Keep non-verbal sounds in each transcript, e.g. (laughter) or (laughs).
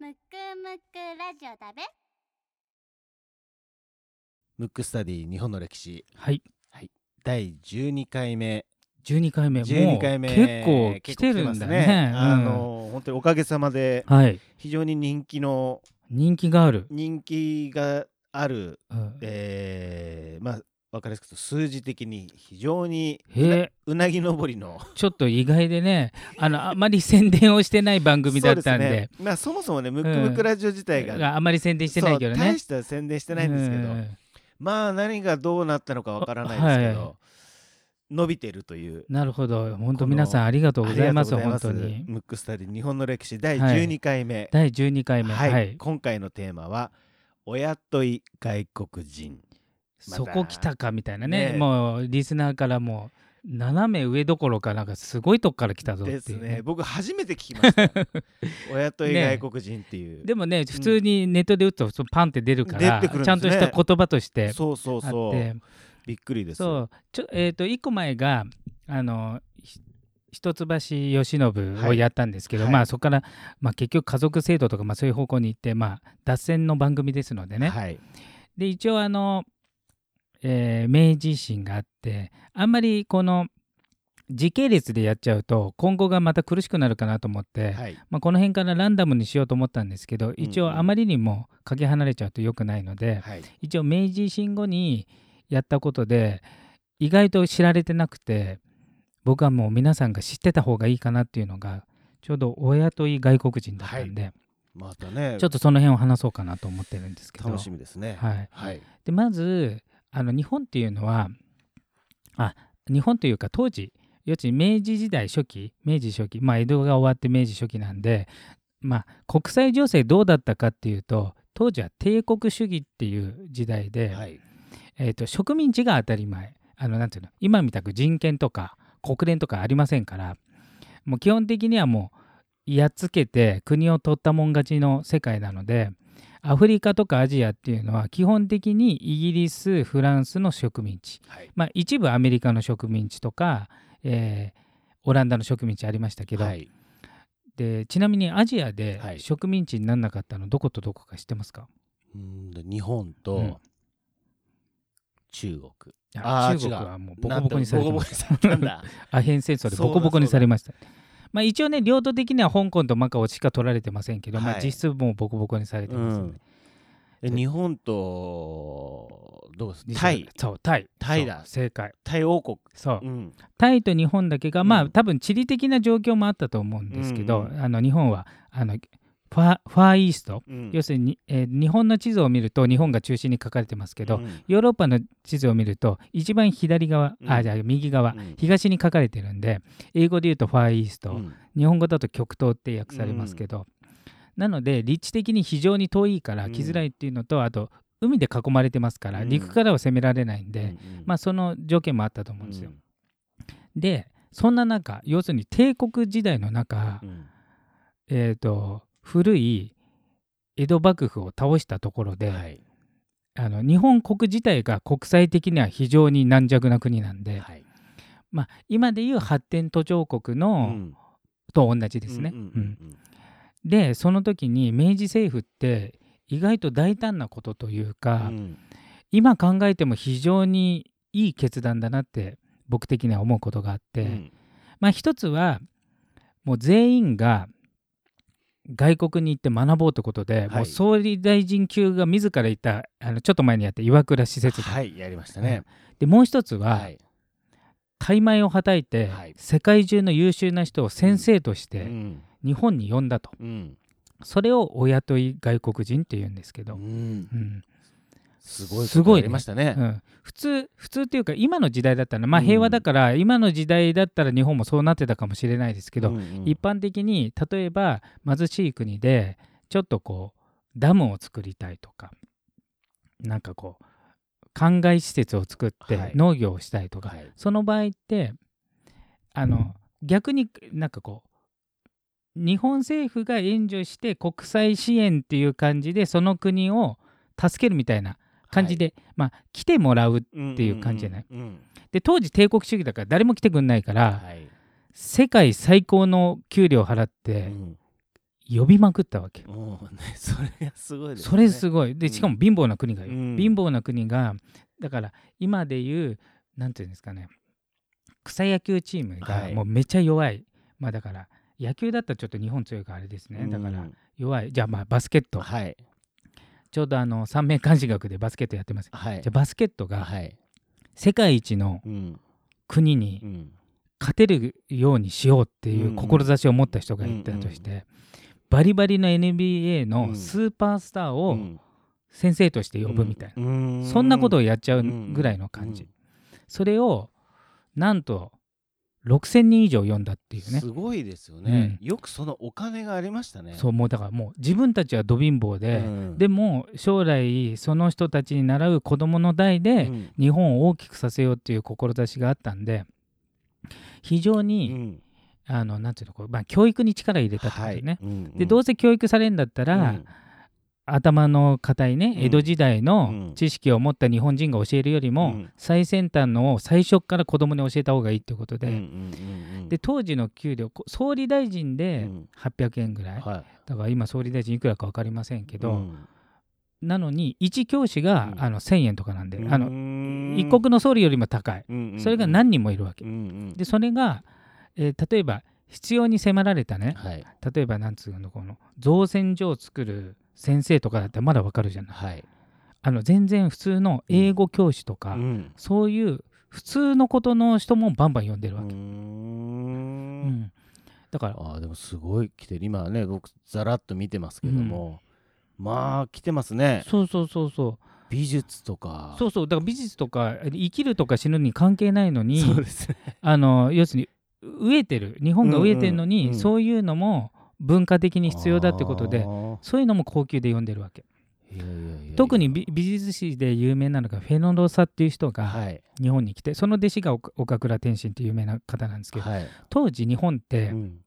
むくむくラジオだべ。ムックスタディ日本の歴史。はい。第12回目。12回目。もう12回目結構来てるんだ結構来てますね。あの本当におかげさまでうんはい。非常に人気の人気がある、人気がある、うん。えー、まあ分かりやすくと数字的に非常にうへなえ。うなぎ登りの (laughs) ちょっと意外でねあのあまり宣伝をしてない番組だったんで。ね。まあ、そもそもねムックムックラジオ自体が、があまり宣伝してないけどね。大した宣伝してないんですけど、うん。まあ何がどうなったのかわからないですけど、はい。伸びてるという。なるほど。本当皆さんありがとうございます本当に。ムックスタディ日本の歴史第はい。12回目、第12回目。はい。はい、今回のテーマは「お雇い外国人そこ来たかみたいなね。ね。もうリスナーからもう斜め上どころかなんかすごいとこから来た」ぞってですいうね。僕初めて聞きました。お雇い外国人っていう、でもね普通にネットで打つとパンって出るから、出てくるんですね。ちゃんとした言葉としてそうそうあそうびっくりです。そう。ちょえっ、と1個前があのひ一橋慶喜をやったんですけど、はい。まあそこから、まあ、結局家族制度とか、まあ、そういう方向に行って、まあ、脱線の番組ですのでね、はい。で一応あの、えー明治維新があってあんまりこの時系列でやっちゃうと今後がまた苦しくなるかなと思って、はい。まあ、この辺からランダムにしようと思ったんですけど一応あまりにもかけ離れちゃうと良くないので、はい。一応明治維新後にやったことで意外と知られてなくて僕はもう皆さんが知ってた方がいいかなっていうのがちょうどお雇い外国人だったんで、またね。ちょっとその辺を話そうかなと思ってるんですけど。楽しみですね。はい、はい。でまずあの日本っていうのはあ日本というか当時要するに明治時代初期明治初期まあ江戸が終わって明治初期なんでまあ国際情勢どうだったかっていうと当時は帝国主義っていう時代で、はい。えー、と植民地が当たり前。あのなんていうの今みたく人権とか国連とかありませんからもう基本的にはもうやっつけて国を取ったもん勝ちの世界なのでアフリカとかアジアっていうのは基本的にイギリスフランスの植民地、はい。まあ、一部アメリカの植民地とか、えーオランダの植民地ありましたけど、はい。でちなみにアジアではい。植民地にならなかったのどことどこか知ってますか、うんで日本うん。と中国。ああー中国はもうボコボコにされてました。アヘン戦争でボコボコにされました。まあ、一応ね、領土的には香港とマカオしか取られてませんけど、まあ、はい実質もうボコボコにされてますよね。え日本とどうです？タイ。そう、タイ。タイだ。正解。タイ王国。そう。うん。タイと日本だけが、まあ、うん。多分地理的な状況もあったと思うんですけど、うんうん。あの日本はあのファファーイースト、うん。要するに、えー日本の地図を見ると日本が中心に書かれてますけど、うん。ヨーロッパの地図を見ると一番左側、うん。あじゃあ右側、うん。東に書かれてるんで英語で言うとファーイースト、うん。日本語だと極東って訳されますけど、なので立地的に非常に遠いから来づらいっていうのと、あと海で囲まれてますから、うん。陸からは攻められないんで、まあその条件もあったと思うんですよ。うん。でそんな中要するに帝国時代の中、うん。えー、と古い江戸幕府を倒したところで、はい。あの日本国自体が国際的には非常に軟弱な国なんで、はい。まあ、今でいう発展途上国うの、ん。と同じですね。でその時に明治政府って意外と大胆なことといううんか、うん。今考えても非常にいい決断だなって僕的には思うことがあって、うん。まあ一つはもう全員が外国に行って学ぼうということで、はい。もう総理大臣級が自ら行ったあのちょっと前にやった岩倉施設で,、はいやりましたね、でもう一つは、はい。大枚をはたいて、はい。世界中の優秀な人を先生としてうん。日本に呼んだと、うん。それをお雇い外国人って言うんですけど、うん。うんすごいすごいねことやりましたね。うん。普通普通っていうか今の時代だったらまあうん平和だから、今の時代だったら日本もそうなってたかもしれないですけど、うんうん。一般的に例えば貧しい国でちょっとこうダムを作りたいとかなんかこう灌漑施設を作ってはい。農業をしたいとか、はい。その場合ってあの逆になんかこう日本政府が援助して国際支援っていう感じでその国を助けるみたいな感じで、まあ来てもらうっていう感じじゃない？うんうんで当時帝国主義だから誰も来てくんないから、はい。世界最高の給料払ってうん。呼びまくったわけ、もうね (laughs) それがすごいですね。それすごい。でうん。しかも貧乏な国がよ、うん。貧乏な国がだから今で言うなんていうんですかね草野球チームがはい。もうめっちゃ弱い、まあだから野球だったらちょっと日本強いからあれですね。だからうん弱い。じゃあまあバスケット。はいちょうどあの三名監視学でバスケットやってます。はい。じゃあバスケットがはい。世界一のうん。国にうん。勝てるようにしようっていう志を持った人がいたとして、バリバリの NBA のスーパースターを先生として呼ぶみたいな、なそんなことをややっちゃうぐらいの感じ、それをなんと6000人以上呼んだっていうね。すごいですよね。よくそのお金がありましたね。そうもうだからもう自分たちはど貧乏で、うん。でも将来その人たちに習う子供の代でうん。日本を大きくさせようっていう志があったんで非常うに、ん。あのなんていうのこう、まあ、教育に力入れたってことはい。ね、うん。でどうせ教育されるんだったら、うん頭の固いねうん。江戸時代うのん知識を持った日本人が教えるよりも、うん。最先端のを最初から子供に教えた方がいいってことで、うんうんうんうん。で当時の給料こ総理大臣でうん。800円ぐらい、はい。だから今総理大臣いくらか分かりませんけど、うん。なのに1教師が、うん。あの1000円とかなんで、あうのん。一国の総理よりも高い、それが何人もいるわけ、でそれが、えー例えば必要に迫られたね。はい。例えばなんつうのこの造船所を作る先生とかだったらまだわかるじゃない。はい。あの全然普通の英語教師とか、うん。そういう普通のことの人もバンバン呼んでるわけ、うーうん。んだからあーでもすごい来てる。今はね僕ざらっと見てますけども、まあ来てますね。そうそうそうそう。美術とか。そうそう。だから美術とか生きるとか死ぬに関係ないのにね。あの要するに飢えてる。日本が飢えてるのに、うんうんうん。そういうのも文化的に必要だってことでそういうのも高級で呼んでるわけ。特に美美術史で有名なのがフェノロサっていう人がはい。日本に来てその弟子が岡岡倉天心っていう有名な方なんですけどはい、当時日本って、うん。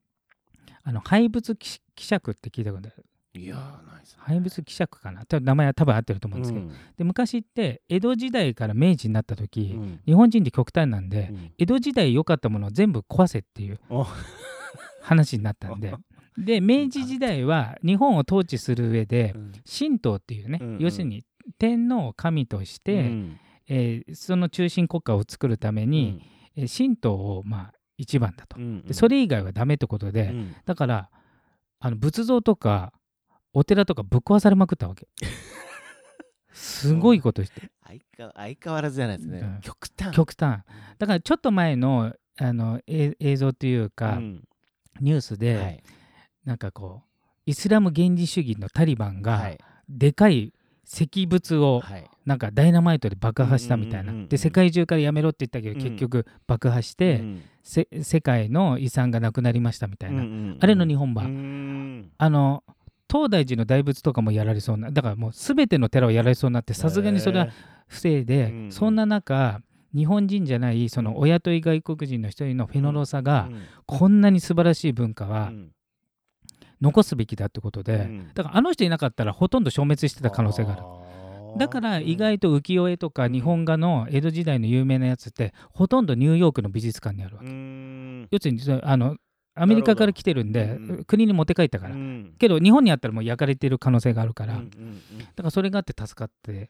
あの廃物希希釈って聞いたことある？いやーないですね。廃物希釈かな？名前は多分合ってると思うんですけど、で昔って江戸時代から明治になった時、うん。日本人って極端なんで、うん。江戸時代良かったものを全部壊せっていうお。話になったんで (laughs) で明治時代は日本を統治する上でうん神道っていうね、うん。うん。要するに天皇を神として、うん。えーその中心国家を作るために、えー神道をまあ一番だと、うんでそれ以外はダメってことで、うん。だからあの仏像とかお寺とかぶっ壊されまくったわけ。(laughs) すごいことして。相変わらずじゃないですね、うん。極端。極端。だからちょっと前のあのえ映像というか、うん。ニュースで、はいなんかこうイスラム原理主義のタリバンがはい。でかい石仏をはい。なんかダイナマイトで爆破したみたいな。で世界中からやめろって言ったけどうん。結局爆破して、世界の遺産がなくなりましたみたいな、あれの日本版、うん。あの東大寺の大仏とかもやられそうなだからもう全ての寺をやられそうになってさすがにそれは防いで、うんそんな中日本人じゃないそのお雇い外国人の一人のフェノロサが、うん。こんなに素晴らしい文化はうん残すべきだってことで、うん。だからあの人いなかったらほとんど消滅してた可能性がある。だから意外と浮世絵とか日本画の江戸時代の有名なやつってほとんどニューヨークの美術館にあるわうけ、ん。要するにあのアメリカから来てるんで、うん。国に持って帰ったから、うん。けど日本にあったらもう焼かれてる可能性があるから、うんうんだからそれがあって助かって。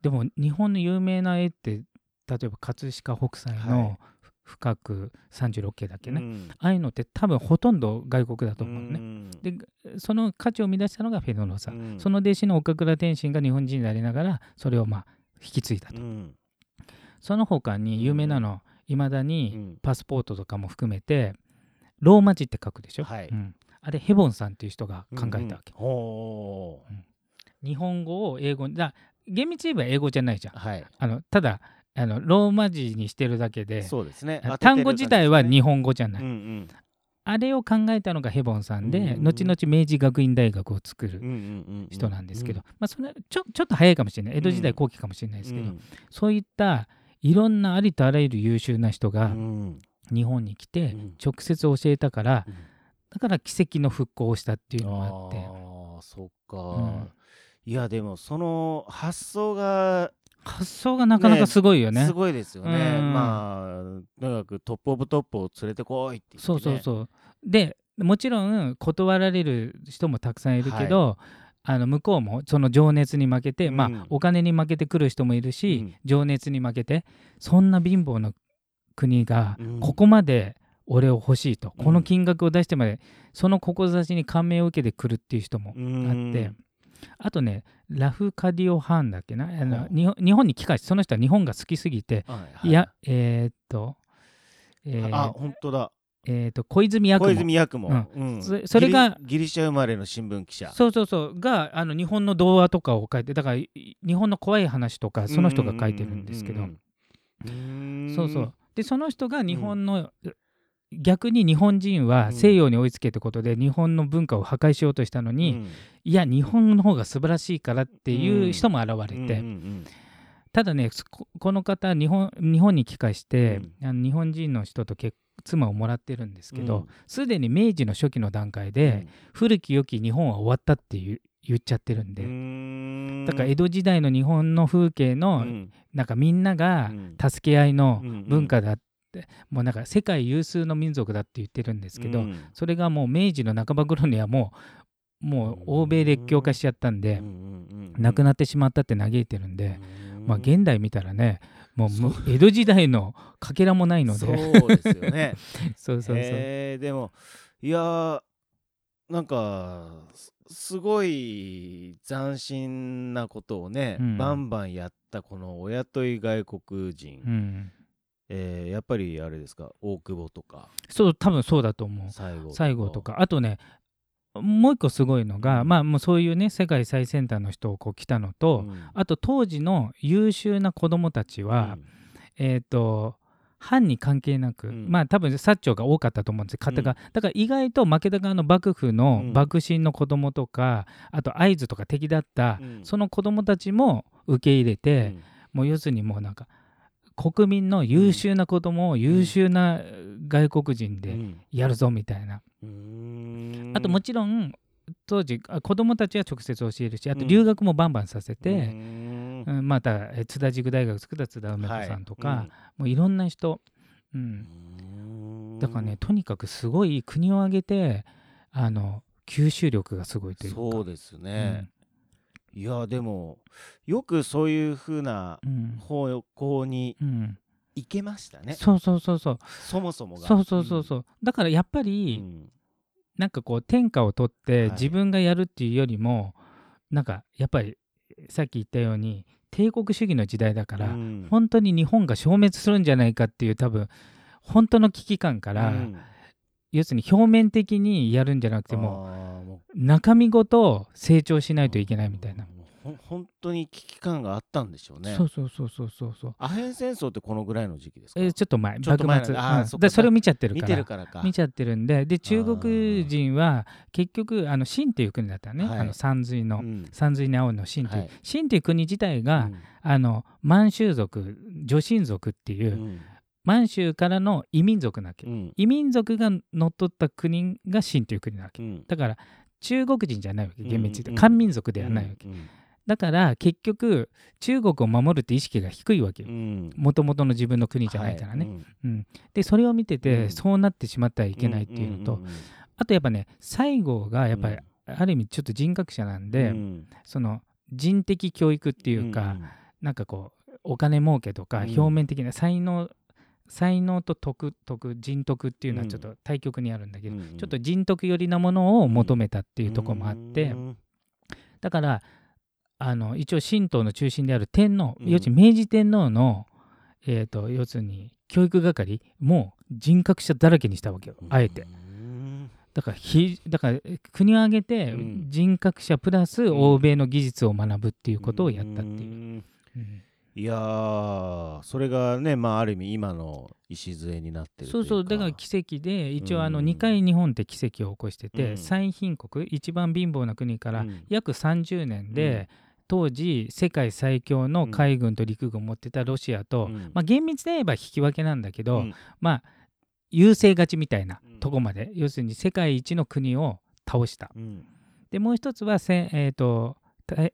でも日本の有名な絵って例えば葛飾北斎はい。の深く36系だっけね、うん。ああいうのって多分ほとんど外国だと思うのね。ん。でその価値を生み出したのがフェドロサ、うん。その弟子の岡倉天心が日本人でありながらそれをまあ引き継いだと、うん。その他に有名なのいまだうにん。パスポートとかも含めてローマ字って書くでしょ、はい。うん。あれヘボンさんっていう人が考えたわけ、日本語を英語にだ厳密に言えば英語じゃないじゃん。うはい。あのただあのローマ字にしてるだけでそうですね。あ単語自体は日本本語じゃない、うんあれを考えたのがヘボンさんで、うん後々明治学院大学を作るうんうんうんうん。人なんですけど、まあ、それちょちょっと早いかもしれない。江戸時代うん。後期かもしれないですけど、うん。そういったいろんなありとあらゆる優秀な人うがん。日本に来てうん。直接教えたからうん。だから奇跡の復興をしたっていうのがあって。ああそっか、うん。いやでもその発想が発想がなかなかすごいよね。すごいですよね、うん。まあとにかくトップオブトップを連れてこいって言って、ね、そうそうそう。でもちろん断られる人もたくさんいるけど、あの向こうもその情熱に負けて、まうん。あお金に負けてくる人もいるし、うん。情熱に負けてそんな貧乏な国がうん。ここまで俺を欲しいと、うん。この金額を出してまでその志に感銘を受けてくるっていう人もうんあって、あとねラフカディオ・ハーンだっけな？あの日本に帰化してその人は日本が好きすぎて、はいはいい、やえーっと、えーあ本当だ。えーっと小泉八小雲泉八雲、うん。そそれがギリギリシャ生まれの新聞記者。そうそうそう。があの日本の童話とかを書いてだからい日本の怖い話とかその人が書いてるんですけど。うんうん。うん。そうそう。でその人が日本の、逆に日本人は西洋に追いつけってことで日本の文化を破壊しようとしたのに、うん。いや日本の方が素晴らしいからっていう人も現れて、うんうんただねここの方日本日本に帰化して、あの日本人の人と結妻をもらってるんですけどすで、に明治の初期の段階うん。で、古き良き日本は終わったっていう言っちゃってるんで、うん。だから江戸時代の日本の風景の、うん。なんかみんながうん。助け合いの文化だって、もうなんか世界有数の民族だって言ってるんですけど、うん。それがもう明治の半ば頃にはもうもう欧米列強化しちゃったんで、うんうんうんなくなってしまったって嘆いてるんで、うん。まあ現代見たらねもう江戸時代のかけらもないので。そうですよね。(laughs) そうそうそう、えーでもいやーなんかすすごい斬新なことをね、うん。バンバンやったこのお雇い外国人、うん、えーやっぱりあれですか？大久保とか。そう多分そうだと思う。西郷とか。あとねもう一個すごいのが、うん。まあもうそういうね世界最先端の人をこう来たのと、うん。あと当時の優秀な子供たちは、えっ、と藩に関係なく、うん。まあ多分薩長が多かったと思うんです方が、だから意外と負けた側の幕府のうん。幕臣の子供とか、あと会津とか敵だった、うん。その子供たちも受け入れて、もう要するにもうなんか国民の優秀な子供を優秀な外国人でうん。やるぞみたいな、うん。あともちろん当時あ子供たちは直接教えるしあとうん。留学もバンバンさせうて、ん。うんまたえ津田塾大学作った津田梅子さんとか、もういろんな人、うん、うん。だからねとにかくすごい国を挙げてあの吸収力がすごいというか。そうですね、いやでもよくそういうふうなうん。方向にうん。うん行けましたね。そうそうそうそう。そもそもが。そうそうそうそう。だからやっぱうり、ん。なんかこう天下を取ってはい。自分がやるっていうよりも、なんかやっぱりさっき言ったように帝国主義の時代だから、うん。本当に日本が消滅するんじゃないかっていう多分本当の危機感から、うん要するに表面的にやるんじゃなくても中身ごと成長しないといけないみたいな、本当に危機感があったんでしょうね。そうそうそうそうそうそう。アヘン戦争ってこのぐらいの時期ですか？えーちょっと前ちょっと前幕末。あーうん。それを見ちゃってる見から。てるからか。見ちゃってるんで。で中国人は結局あの秦っていう国だったね、はい。あの山水の、うん。山水に青の秦という、はい。秦という国自体が、うん。あの満州族女真族っていう、うん満州からの異民族なわけ、うん。異民族が乗っ取った国が秦という国なわけ。うん。だから中国人じゃないわけ。厳密に言ううん。と漢民族ではないわけ、うん。だから結局中国を守るって意識が低いわけよ。うん。もともとの自分の国じゃないからね、はい。うん。うん、でそれを見てて、うん。そうなってしまってはいけないっていうのと、んんんあとやっぱね西郷がやっぱり、うん。ある意味ちょっと人格者なんで、うん。その人的教育っていうか、なんかこうお金儲けとかうん。表面的な才能、才能と徳徳人徳っていうのはうんちょっと対極にあるんだけど、うんうん。ちょっと人徳寄りなものを求めたっていうところもあって、うんだからあの一応神道の中心である天皇、うん。要するに明治天皇の、えー、と要するに教育係も人格者だらけにしたわけよあえて。うんだからひだからえ国を挙げてうん。人格者プラスん。欧米の技術を学ぶっていうことをやったっていう。ん。うんいやーそれがねまあある意味今の礎になってるそうそうだから奇跡で一応あのうん。2回日本って奇跡を起こしてて、うん。最貧国一番貧乏な国からうん。約30年で、当時世界最強の海軍と陸軍を持ってたロシアと、うん。まあ、厳密で言えば引き分けなんだけど、うん。まあ優勢勝ちみたいなうん。とこまで、要するに世界一の国を倒した。うん。でもう一つはせん、えー、と太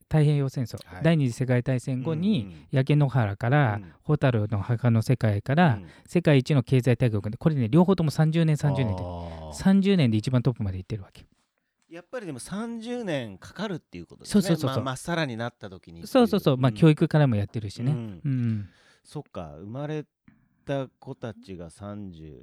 太平洋戦争、はい。第二次世界大戦後に、うん焼け野原から、うん。蛍の墓の世界から、うん。世界一の経済大国でこれね両方とも30年30年であー。30年で一番トップまで行ってるわけ。やっぱりでも30年かかるっていうことですね。そうそうそうそう。まあまっさらになった時にそうそうそう、まあ教育からもやってるしね、うん。うんそっか生まれた子たちが30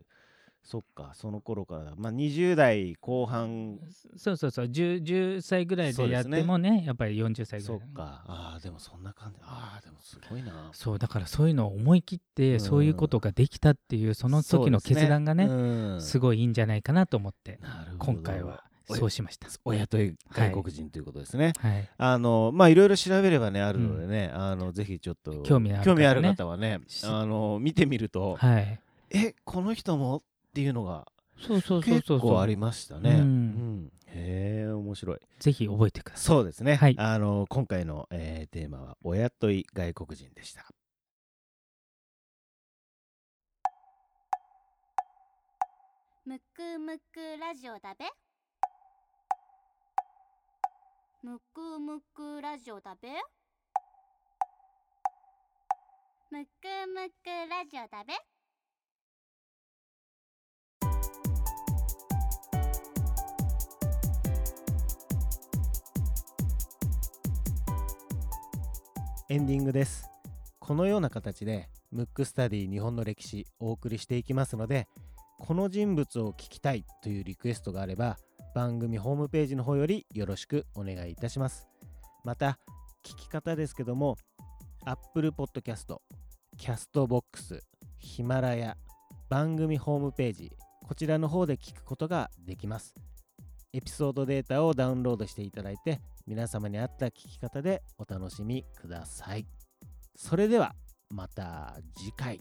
そっかその頃からだ。まあ20代後半。そうそうそう。10, 10歳ぐらいでやってもねやっぱり40歳ぐらい。そっか。あーでもそんな感じ。あーでもすごいな。そうだからそういうのを思い切ってうん。そういうことができたっていうその時の決断がねうん。すごいいいんじゃないかなと思って今回はそうしました。親と外国人ということですね、はい。あのまあいろいろ調べればねあるのでね、あのぜひちょっと興味のある方ね。興味ある方はねしあの見てみると、はい。えこの人もっていうのがそうそうそう結そう構ありましたね。へえ面白い。ぜひ覚えてくださいそうですね。はいあの今回の、えーテーマは親とい外国人でした。むくむくラジオだべむくむくラジオだべむくむくラジオだべエンディングです。このような形でムックスタディ日本の歴史お送りしていきますので、この人物を聞きたいというリクエストがあれば、番組ホームページの方よりよろしくお願いいたします。また、聞き方ですけども、Apple Podcast、Castbox、ヒマラヤ、番組ホームページ、こちらの方で聞くことができます。エピソードデータをダウンロードしていただいて、皆様に合った聞き方でお楽しみください。それではまた次回。